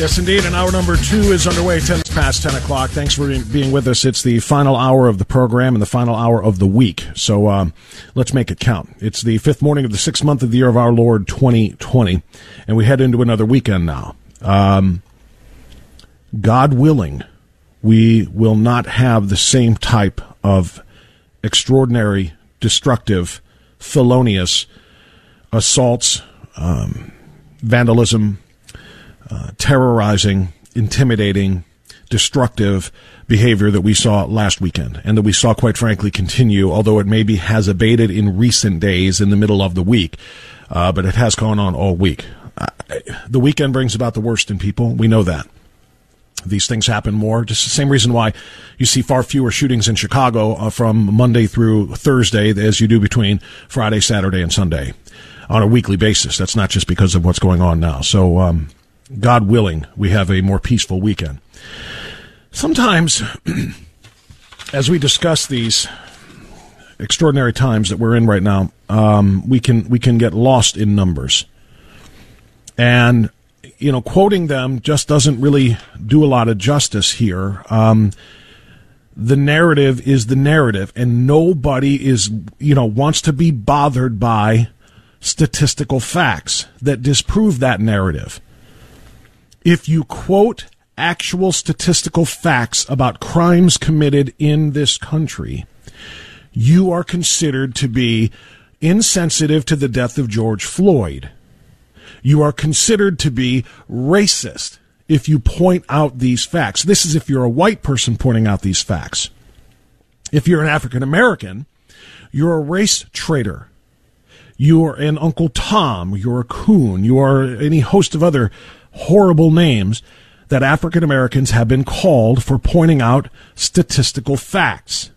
Yes, indeed. And hour number two is underway, 10 past 10 o'clock. Thanks for being with us. It's the final hour of the program and the final hour of the week. So um, let's make it count. It's the fifth morning of the sixth month of the year of our Lord 2020, and we head into another weekend now. Um, God willing, we will not have the same type of extraordinary, destructive, felonious assaults, um, vandalism, uh, terrorizing, intimidating, destructive behavior that we saw last weekend and that we saw, quite frankly, continue, although it maybe has abated in recent days in the middle of the week. Uh, but it has gone on all week. Uh, the weekend brings about the worst in people. We know that. These things happen more. Just the same reason why you see far fewer shootings in Chicago uh, from Monday through Thursday as you do between Friday, Saturday, and Sunday on a weekly basis. That's not just because of what's going on now. So, um, God willing, we have a more peaceful weekend. Sometimes, as we discuss these extraordinary times that we're in right now, um, we can we can get lost in numbers, and you know, quoting them just doesn't really do a lot of justice here. Um, the narrative is the narrative, and nobody is you know wants to be bothered by statistical facts that disprove that narrative. If you quote actual statistical facts about crimes committed in this country, you are considered to be insensitive to the death of George Floyd. You are considered to be racist if you point out these facts. This is if you're a white person pointing out these facts. If you're an African American, you're a race traitor. You're an Uncle Tom. You're a coon. You are any host of other horrible names that African Americans have been called for pointing out statistical facts.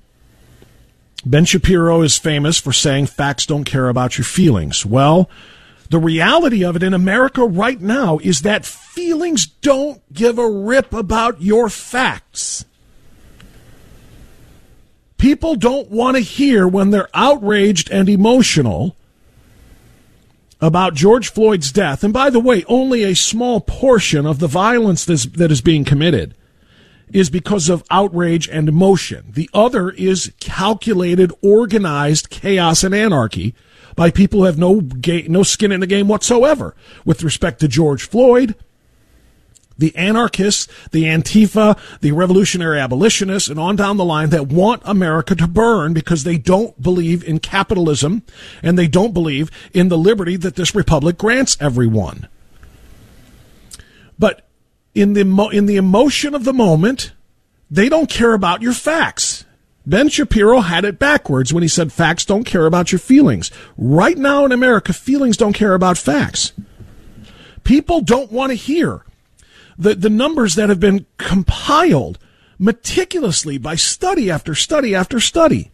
Ben Shapiro is famous for saying facts don't care about your feelings. Well, the reality of it in America right now is that feelings don't give a rip about your facts. People don't want to hear when they're outraged and emotional about George Floyd's death. And by the way, only a small portion of the violence that is being committed is because of outrage and emotion. The other is calculated, organized chaos and anarchy by people who have no ga- no skin in the game whatsoever with respect to George Floyd, the anarchists, the Antifa, the revolutionary abolitionists, and on down the line that want America to burn because they don't believe in capitalism and they don't believe in the liberty that this republic grants everyone. But in the in the emotion of the moment, they don't care about your facts. Ben Shapiro had it backwards when he said facts don't care about your feelings. Right now in America, feelings don't care about facts. People don't want to hear the, the numbers that have been compiled meticulously by study after study after study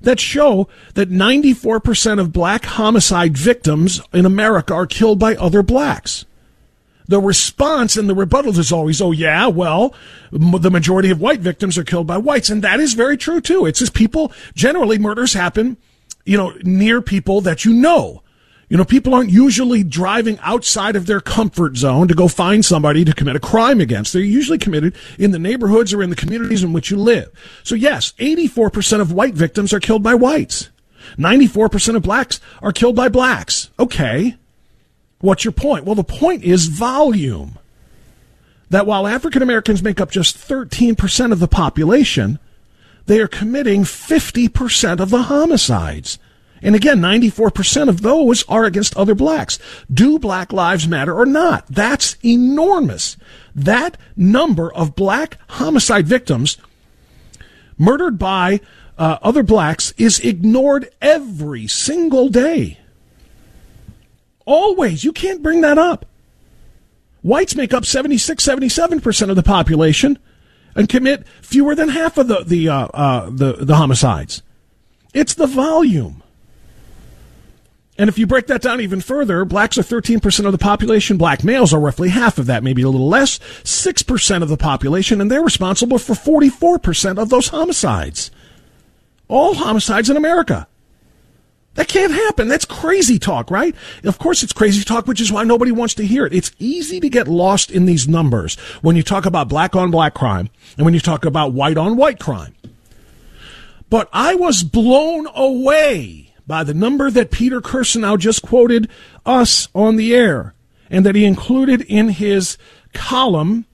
that show that 94% of black homicide victims in America are killed by other blacks. the response and the rebuttal is always, oh, yeah, well, the majority of white victims are killed by whites. And that is very true, too. It's just people, generally, murders happen, you know, near people that you know. You know, people aren't usually driving outside of their comfort zone to go find somebody to commit a crime against. They're usually committed in the neighborhoods or in the communities in which you live. So yes, 84% of white victims are killed by whites. 94% of blacks are killed by blacks. Okay. What's your point? Well, the point is volume. That while African Americans make up just 13% of the population, they are committing 50% of the homicides. And again, 94% of those are against other blacks. Do black lives matter or not? That's enormous. That number of black homicide victims murdered by uh, other blacks is ignored every single day. Always. You can't bring that up. Whites make up 76, 77% of the population and commit fewer than half of the, the, uh, uh, the, the homicides. It's the volume. And if you break that down even further, blacks are 13% of the population. Black males are roughly half of that, maybe a little less, 6% of the population, and they're responsible for 44% of those homicides. All homicides in America. That can't happen. That's crazy talk, right? Of course it's crazy talk, which is why nobody wants to hear it. It's easy to get lost in these numbers when you talk about black on black crime and when you talk about white on white crime. But I was blown away by the number that Peter Kirsanow just quoted us on the air and that he included in his column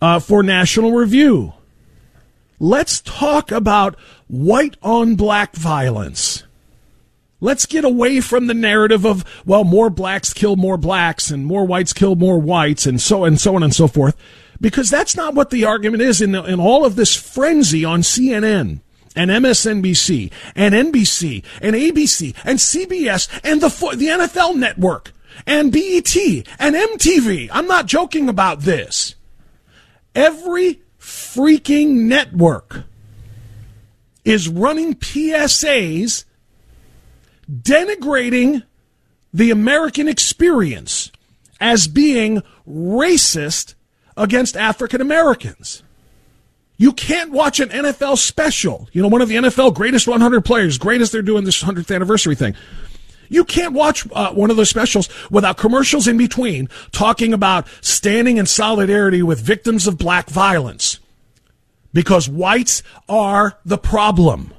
uh, for National Review. Let's talk about white on black violence. Let's get away from the narrative of, well, more blacks kill more blacks and more whites kill more whites and so and so on and so forth. Because that's not what the argument is in, in all of this frenzy on CNN and MSNBC and NBC and ABC and CBS and the the NFL network and BET and MTV. I'm not joking about this. Every freaking network is running PSAs denigrating the American experience as being racist against African Americans. You can't watch an NFL special. You know, one of the NFL greatest 100 players, greatest they're doing this 100th anniversary thing. You can't watch uh, one of those specials without commercials in between talking about standing in solidarity with victims of black violence. Because whites are the problem.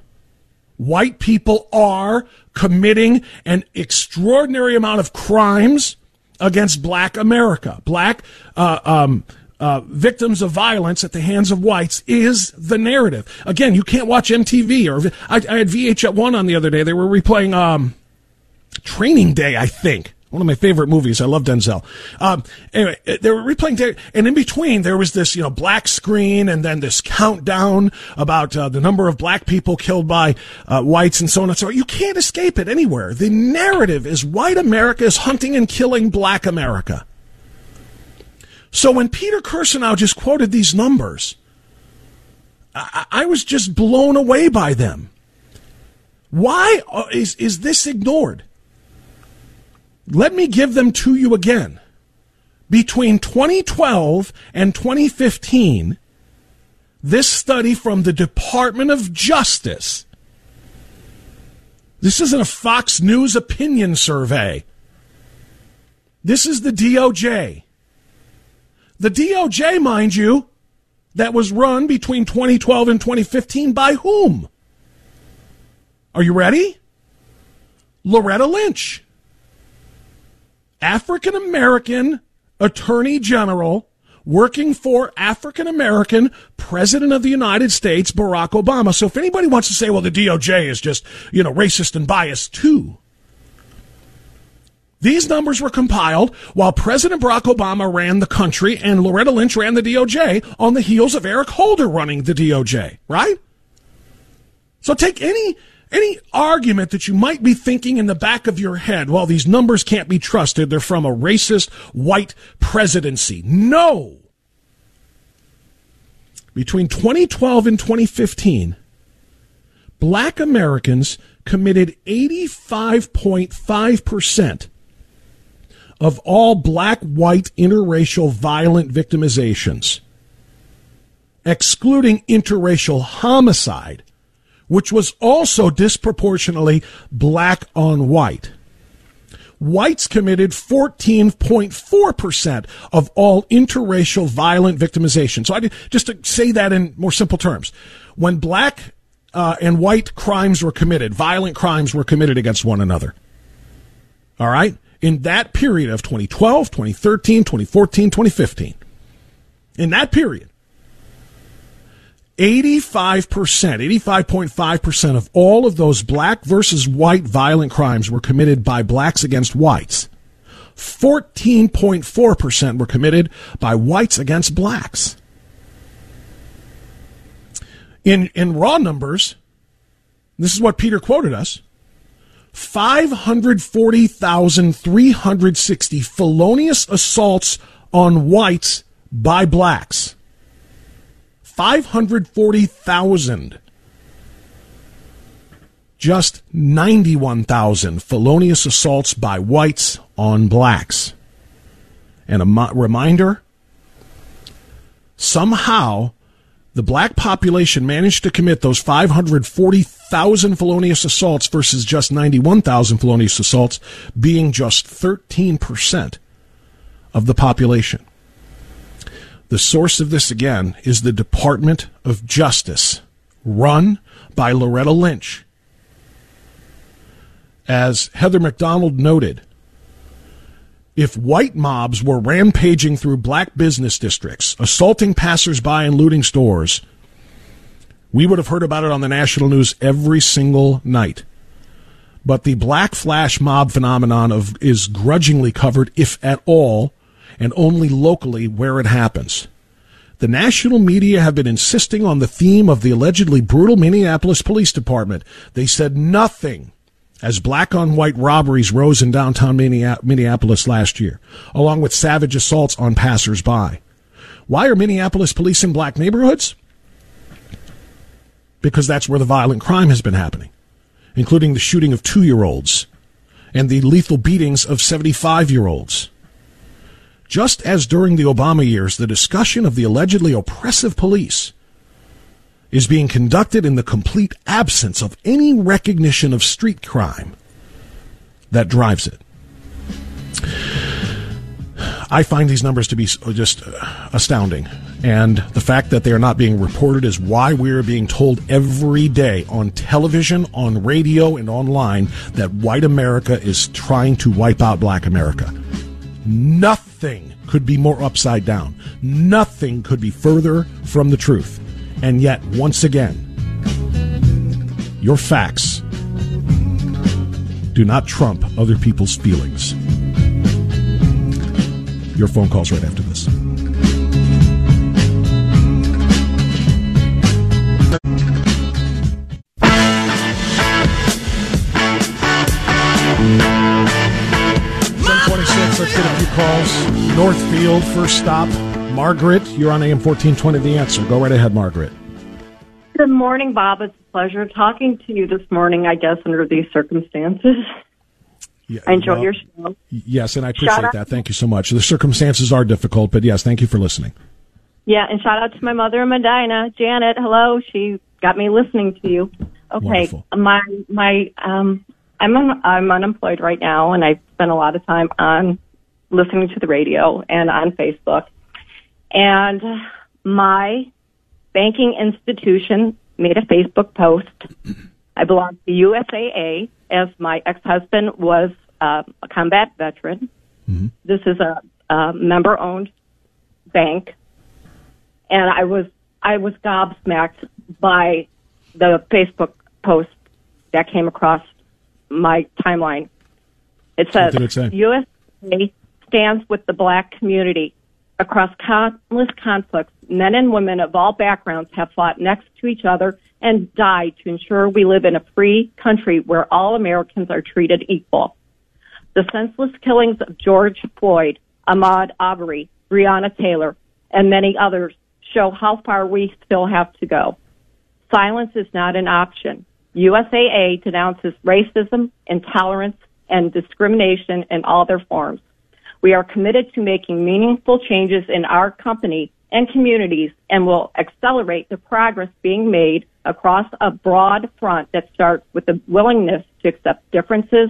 White people are committing an extraordinary amount of crimes against black America. Black, uh, um, uh, victims of violence at the hands of whites is the narrative. Again, you can't watch MTV or I, I had VH1 on the other day. They were replaying um, Training Day, I think. One of my favorite movies. I love Denzel. Um, anyway, uh, they were replaying and in between there was this, you know, black screen, and then this countdown about uh, the number of black people killed by uh, whites, and so on and so on. You can't escape it anywhere. The narrative is white America is hunting and killing black America. So when Peter Kirsanow just quoted these numbers, I, I was just blown away by them. Why is, is this ignored? Let me give them to you again. Between 2012 and 2015, this study from the Department of Justice, this isn't a Fox News opinion survey. This is the DOJ. The DOJ, mind you, that was run between 2012 and 2015 by whom? Are you ready? Loretta Lynch. African American Attorney General working for African American President of the United States, Barack Obama. So if anybody wants to say, well, the DOJ is just, you know, racist and biased too, these numbers were compiled while President Barack Obama ran the country and Loretta Lynch ran the DOJ on the heels of Eric Holder running the DOJ, right? So take any any argument that you might be thinking in the back of your head, well, these numbers can't be trusted. They're from a racist white presidency. No. Between 2012 and 2015, black Americans committed 85.5% of all black white interracial violent victimizations, excluding interracial homicide, which was also disproportionately black on white. Whites committed 14.4% of all interracial violent victimization. So I did, just to say that in more simple terms, when black uh, and white crimes were committed, violent crimes were committed against one another. All right? In that period of 2012, 2013, 2014, 2015. In that period, 85%, 85.5% of all of those black versus white violent crimes were committed by blacks against whites. 14.4% were committed by whites against blacks. In, in raw numbers, this is what Peter quoted us 540,360 felonious assaults on whites by blacks. 540,000. Just 91,000 felonious assaults by whites on blacks. And a mo- reminder somehow the black population managed to commit those 540,000 felonious assaults versus just 91,000 felonious assaults, being just 13% of the population. The source of this, again, is the Department of Justice, run by Loretta Lynch. As Heather Mac Donald noted, if white mobs were rampaging through black business districts, assaulting passersby and looting stores, we would have heard about it on the national news every single night. But the black flash mob phenomenon of is grudgingly covered, if at all, and only locally where it happens. The national media have been insisting on the theme of the allegedly brutal Minneapolis Police Department. They said nothing as black on white robberies rose in downtown Minneapolis last year, along with savage assaults on passersby. Why are Minneapolis police in black neighborhoods? Because that's where the violent crime has been happening, including the shooting of two year olds and the lethal beatings of 75 year olds. Just as during the Obama years, the discussion of the allegedly oppressive police is being conducted in the complete absence of any recognition of street crime that drives it. I find these numbers to be just uh, astounding. And the fact that they are not being reported is why we're being told every day on television, on radio, and online that white America is trying to wipe out black America. Nothing could be more upside down. Nothing could be further from the truth. And yet, once again, your facts do not trump other people's feelings. Your phone calls right after this. Calls. Northfield, first stop. Margaret, you're on AM 1420 The Answer. Go right ahead, Margaret. Good morning, Bob. It's a pleasure talking to you this morning, I guess, under these circumstances. Yeah, I enjoy well, your show. Yes, and I appreciate that. Thank you so much. The circumstances are difficult, but yes, thank you for listening. Yeah, and shout out to my mother in Medina, Janet. Hello, she got me listening to you. Okay, Wonderful. my my um, I'm un- I'm unemployed right now, and I spend a lot of time on listening to the radio and on Facebook. And my banking institution made a Facebook post. I belong to USAA as my ex-husband was uh, a combat veteran. Mm-hmm. This is a, a member-owned bank, and I was I was gobsmacked by the Facebook post that came across my timeline. It says USA stands with the black community. Across countless conflicts, men and women of all backgrounds have fought next to each other and died to ensure we live in a free country where all Americans are treated equal. The senseless killings of George Floyd, Ahmaud Arbery, Breonna Taylor, and many others show how far we still have to go. Silence is not an option. USAA denounces racism, intolerance, and discrimination in all their forms. We are committed to making meaningful changes in our company and communities and will accelerate the progress being made across a broad front that starts with the willingness to accept differences,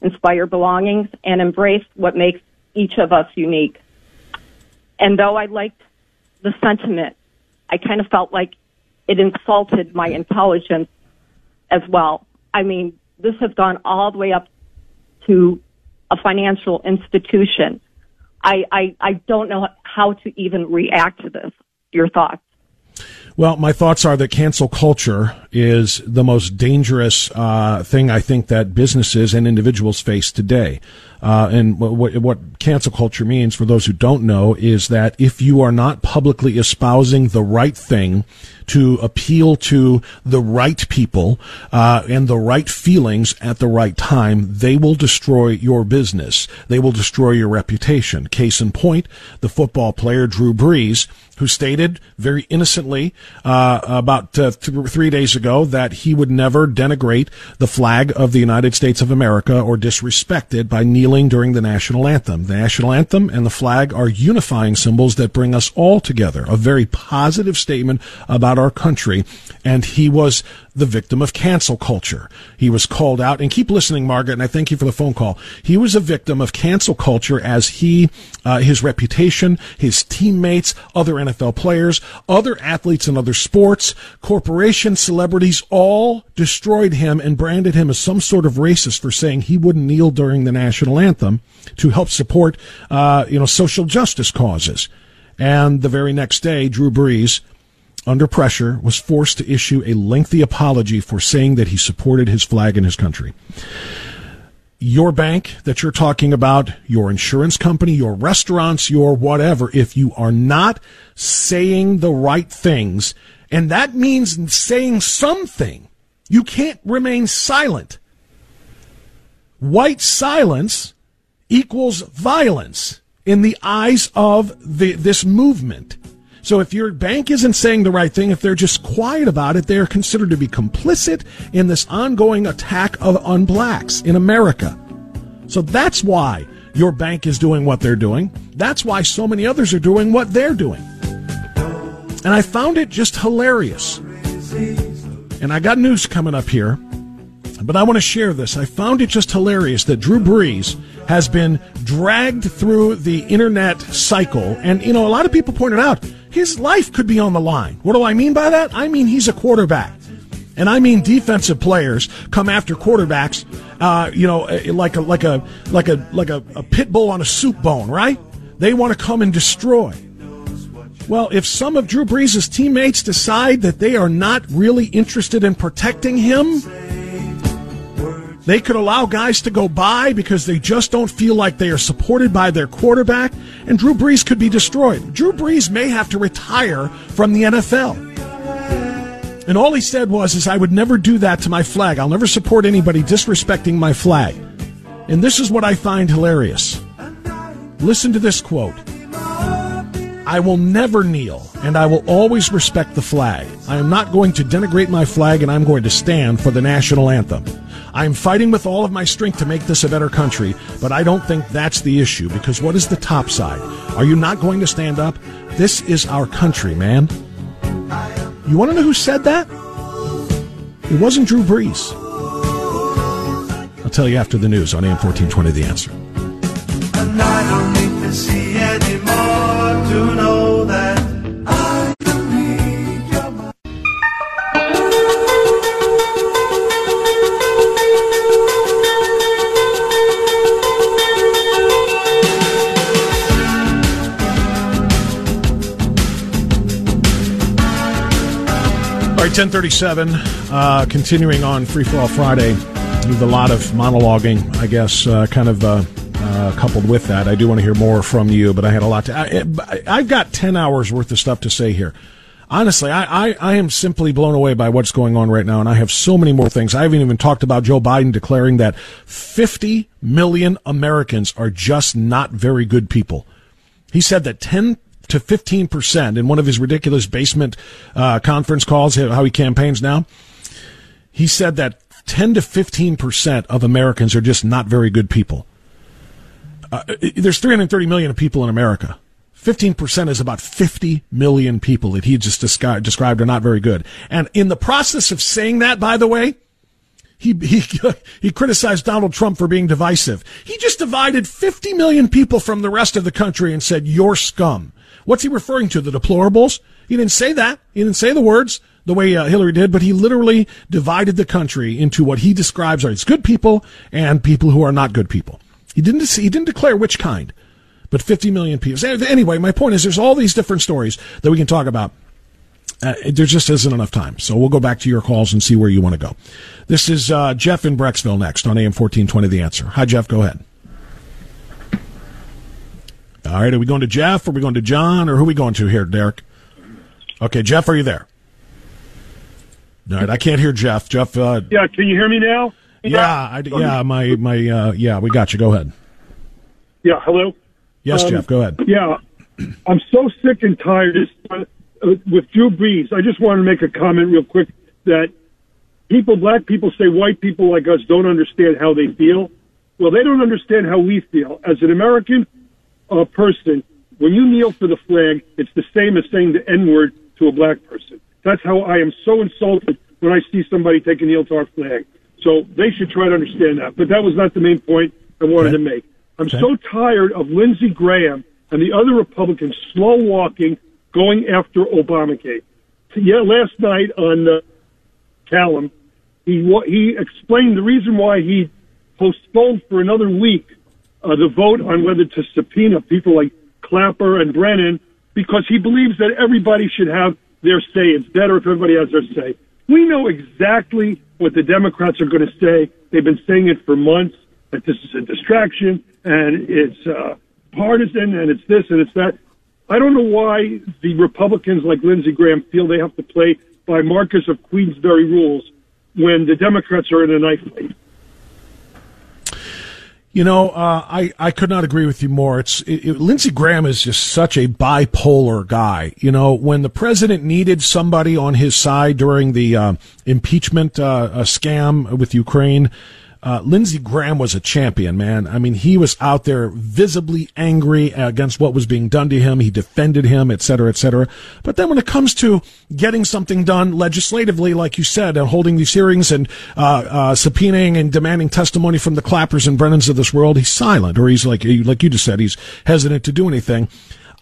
inspire belongings, and embrace what makes each of us unique. And though I liked the sentiment, I kind of felt like it insulted my intelligence as well. I mean, this has gone all the way up to a financial institution. I, I, I don't know how to even react to this. Your thoughts? Well, my thoughts are that cancel culture is the most dangerous uh, thing I think that businesses and individuals face today. Uh, and what, what cancel culture means, for those who don't know, is that if you are not publicly espousing the right thing to appeal to the right people uh, and the right feelings at the right time, they will destroy your business. They will destroy your reputation. Case in point, the football player Drew Brees who stated very innocently uh, about uh, th- three days ago that he would never denigrate the flag of the United States of America or disrespect it by kneeling during the national anthem. The national anthem and the flag are unifying symbols that bring us all together. A very positive statement about our country, and he was the victim of cancel culture. He was called out, and keep listening, Margaret, and I thank you for the phone call. He was a victim of cancel culture as he, uh, his reputation, his teammates, other NFL players, other athletes in other sports, corporations, celebrities, all destroyed him and branded him as some sort of racist for saying he wouldn't kneel during the national anthem to help support, uh, you know, social justice causes. And the very next day, Drew Brees under pressure, was forced to issue a lengthy apology for saying that he supported his flag and his country. Your bank that you're talking about, your insurance company, your restaurants, your whatever, if you are not saying the right things, and that means saying something, you can't remain silent. White silence equals violence in the eyes of the, this movement. So if your bank isn't saying the right thing, if they're just quiet about it, they are considered to be complicit in this ongoing attack of on blacks in America. So that's why your bank is doing what they're doing. That's why so many others are doing what they're doing. And I found it just hilarious. And I got news coming up here, but I want to share this. I found it just hilarious that Drew Brees has been dragged through the internet cycle. And, you know, a lot of people pointed out his life could be on the line. What do I mean by that? I mean he's a quarterback. And I mean defensive players come after quarterbacks, uh, you know, eh, like a like a like a like a, a pit bull on a soup bone, right? They want to come and destroy. Well, if some of Drew Brees' teammates decide that they are not really interested in protecting him, they could allow guys to go by because they just don't feel like they are supported by their quarterback, and Drew Brees could be destroyed. Drew Brees may have to retire from the NFL. And all he said was, is I would never do that to my flag. I'll never support anybody disrespecting my flag. And this is what I find hilarious. Listen to this quote. I will never kneel, and I will always respect the flag. I am not going to denigrate my flag, and I'm going to stand for the national anthem. I'm fighting with all of my strength to make this a better country, but I don't think that's the issue because what is the top side? Are you not going to stand up? This is our country, man. You want to know who said that? It wasn't Drew Brees. I'll tell you after the news on AM 1420 The Answer. 1037, uh, continuing on Free For All Friday, with a lot of monologuing, I guess, uh, kind of uh, uh coupled with that. I do want to hear more from you, but I had a lot to. I, I've got 10 hours worth of stuff to say here. Honestly, I, I, I am simply blown away by what's going on right now, and I have so many more things. I haven't even talked about Joe Biden declaring that 50 million Americans are just not very good people. He said that 10 to 15% in one of his ridiculous basement uh, conference calls, how he campaigns now. He said that 10 to 15% of Americans are just not very good people. uh, there's 330 million people in America. 15% is about 50 million people that he just descri- described are not very good. And in the process of saying that, by the way, he, he, he criticized Donald Trump for being divisive. He just divided 50 million people from the rest of the country and said, you're scum. What's he referring to? The deplorables? He didn't say that. He didn't say the words the way uh, Hillary did, but he literally divided the country into what he describes as good people and people who are not good people. He didn't, he didn't declare which kind, but 50 million people. Anyway, my point is there's all these different stories that we can talk about. Uh, there just isn't enough time. So we'll go back to your calls and see where you want to go. This is uh, Jeff in Brecksville next on AM 1420 The Answer. Hi, Jeff. Go ahead. All right. Are we going to Jeff? Or are we going to John? Or who are we going to here, Derek? Okay, Jeff, are you there? All right, I can't hear Jeff. Jeff. Uh, yeah, can you hear me now? Yeah, I, yeah, my my uh, yeah, we got you. Go ahead. Yeah, hello. Yes, um, Jeff. Go ahead. Yeah, I'm so sick and tired uh, with Drew Brees. I just wanted to make a comment real quick that people, black people, say white people like us don't understand how they feel. Well, they don't understand how we feel as an American uh, person. When you kneel for the flag, it's the same as saying the N word to a black person. That's how I am so insulted when I see somebody take a kneel to our flag. So they should try to understand that. But that was not the main point I wanted okay. to make. I'm okay. so tired of Lindsey Graham and the other Republicans slow walking, going after Obamacare. Yeah, last night on uh, Callum, he he explained the reason why he postponed for another week uh, the vote on whether to subpoena people like Clapper and Brennan because he believes that everybody should have their say. It's better if everybody has their say. We know exactly what the Democrats are going to say. They've been saying it for months that this is a distraction and it's uh, partisan and it's this and it's that. I don't know why the Republicans like Lindsey Graham feel they have to play by Marquess of Queensberry rules when the Democrats are in a knife fight. You know, uh, I I could not agree with you more. It's it, it, Lindsey Graham is just such a bipolar guy. You know, when the president needed somebody on his side during the uh, impeachment uh, scam with Ukraine, uh, Lindsey Graham was a champion, man. I mean, he was out there visibly angry against what was being done to him. He defended him, et cetera, et cetera. But then when it comes to getting something done legislatively, like you said, and holding these hearings and uh, uh, subpoenaing and demanding testimony from the Clappers and Brennans of this world, he's silent, or he's like, like you just said, he's hesitant to do anything.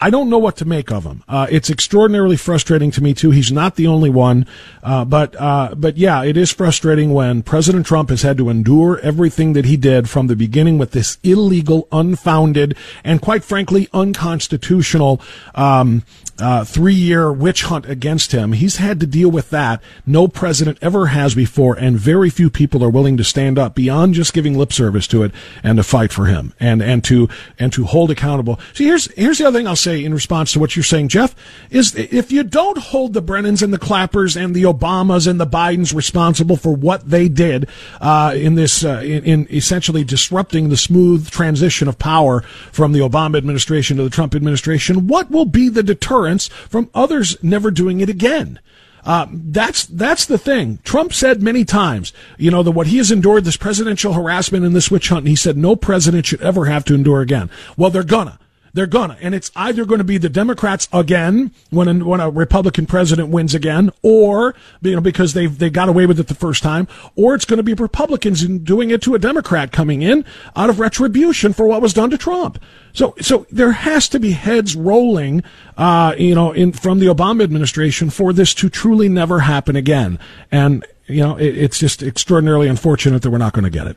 I don't know what to make of him. Uh, it's extraordinarily frustrating to me too. He's not the only one, uh, but uh, but yeah, it is frustrating when President Trump has had to endure everything that he did from the beginning with this illegal, unfounded, and quite frankly unconstitutional um, uh, three year witch hunt against him. He's had to deal with that. No president ever has before, and very few people are willing to stand up beyond just giving lip service to it and to fight for him and, and to, and to hold accountable. See, here's, here's the other thing I'll say in response to what you're saying, Jeff, is if you don't hold the Brennans and the Clappers and the Obamas and the Bidens responsible for what they did, uh, in this, uh, in, in essentially disrupting the smooth transition of power from the Obama administration to the Trump administration, what will be the deterrence from others never doing it again. Uh, that's that's the thing. Trump said many times, you know, that what he has endured, this presidential harassment and this witch hunt, and he said no president should ever have to endure again. Well, they're gonna. They're gonna, and it's either going to be the Democrats again when a, when a Republican president wins again, or you know because they they got away with it the first time, or it's going to be Republicans doing it to a Democrat coming in out of retribution for what was done to Trump. So so there has to be heads rolling, uh, you know, in from the Obama administration for this to truly never happen again, and you know it, it's just extraordinarily unfortunate that we're not going to get it.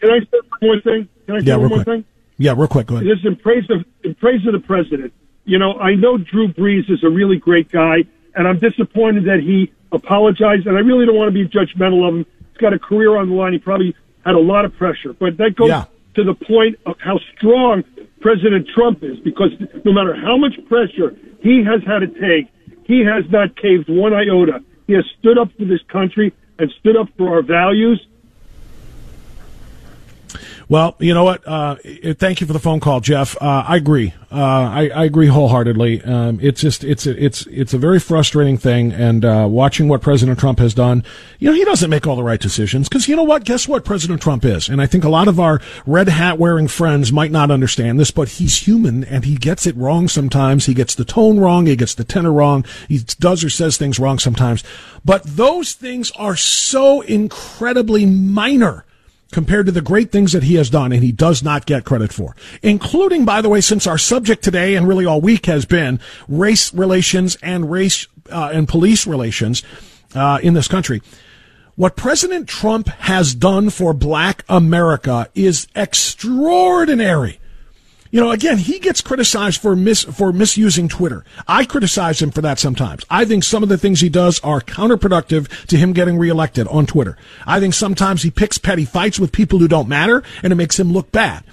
Can I say one more thing? Can I say yeah, one more quick. thing? Yeah, real quick. Go ahead. This in praise of in praise of the president. You know, I know Drew Brees is a really great guy, and I'm disappointed that he apologized. And I really don't want to be judgmental of him. He's got a career on the line. He probably had a lot of pressure, but that goes yeah. to the point of how strong President Trump is. Because no matter how much pressure he has had to take, he has not caved one iota. He has stood up for this country and stood up for our values Well, you know what? Uh, thank you for the phone call, Jeff. Uh, I agree. Uh, I, I, agree wholeheartedly. Um, it's just it's a, it's it's a very frustrating thing, and uh, watching what President Trump has done, you know, he doesn't make all the right decisions because you know what? Guess what? President Trump is, and I think a lot of our red hat wearing friends might not understand this, but he's human and he gets it wrong sometimes. He gets the tone wrong. He gets the tenor wrong. He does or says things wrong sometimes, but those things are so incredibly minor compared to the great things that he has done and he does not get credit for. Including, by the way, since our subject today and really all week has been race relations and race uh, and police relations uh, in this country. What President Trump has done for black America is extraordinary. You know, again, he gets criticized for mis for misusing Twitter. I criticize him for that sometimes. I think some of the things he does are counterproductive to him getting reelected on Twitter. I think sometimes he picks petty fights with people who don't matter and it makes him look bad.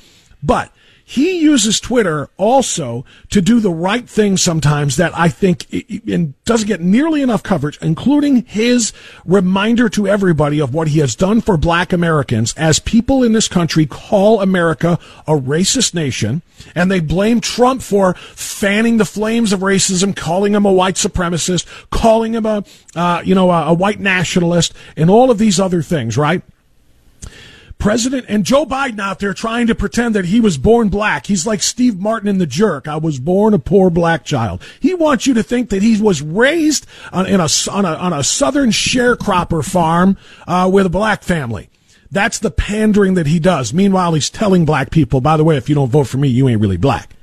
But he uses Twitter also to do the right thing sometimes that I think and doesn't get nearly enough coverage, including his reminder to everybody of what he has done for black Americans as people in this country call America a racist nation and they blame Trump for fanning the flames of racism, calling him a white supremacist, calling him a, uh, you know, a, a white nationalist and all of these other things, right? President and Joe Biden out there trying to pretend that he was born black. He's like Steve Martin in The Jerk. I was born a poor black child. He wants you to think that he was raised on, in a, on, a, on a southern sharecropper farm uh, with a black family. That's the pandering that he does. Meanwhile, he's telling black people, by the way, if you don't vote for me, you ain't really black.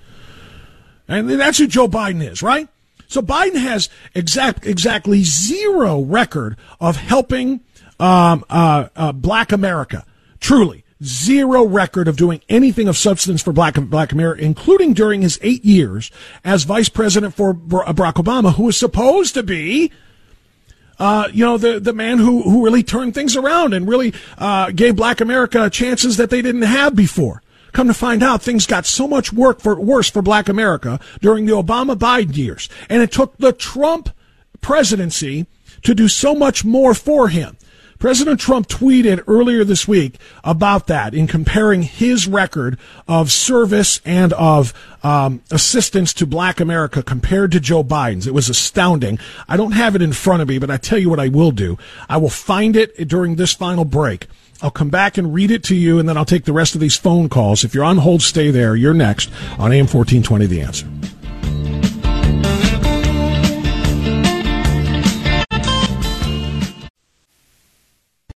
And that's who Joe Biden is, right? So Biden has exact, exactly zero record of helping um, uh, uh, black America. Truly, zero record of doing anything of substance for black, black America, including during his eight years as vice president for Barack Obama, who was supposed to be, uh, you know, the, the man who, who really turned things around and really, uh, gave black America chances that they didn't have before. Come to find out, things got so much work for, worse for black America during the Obama Biden years. And it took the Trump presidency to do so much more for him. President Trump tweeted earlier this week about that in comparing his record of service and of um, assistance to black America compared to Joe Biden's. It was astounding. I don't have it in front of me, but I tell you what I will do. I will find it during this final break. I'll come back and read it to you, and then I'll take the rest of these phone calls. If you're on hold, stay there. You're next on AM 1420 The Answer.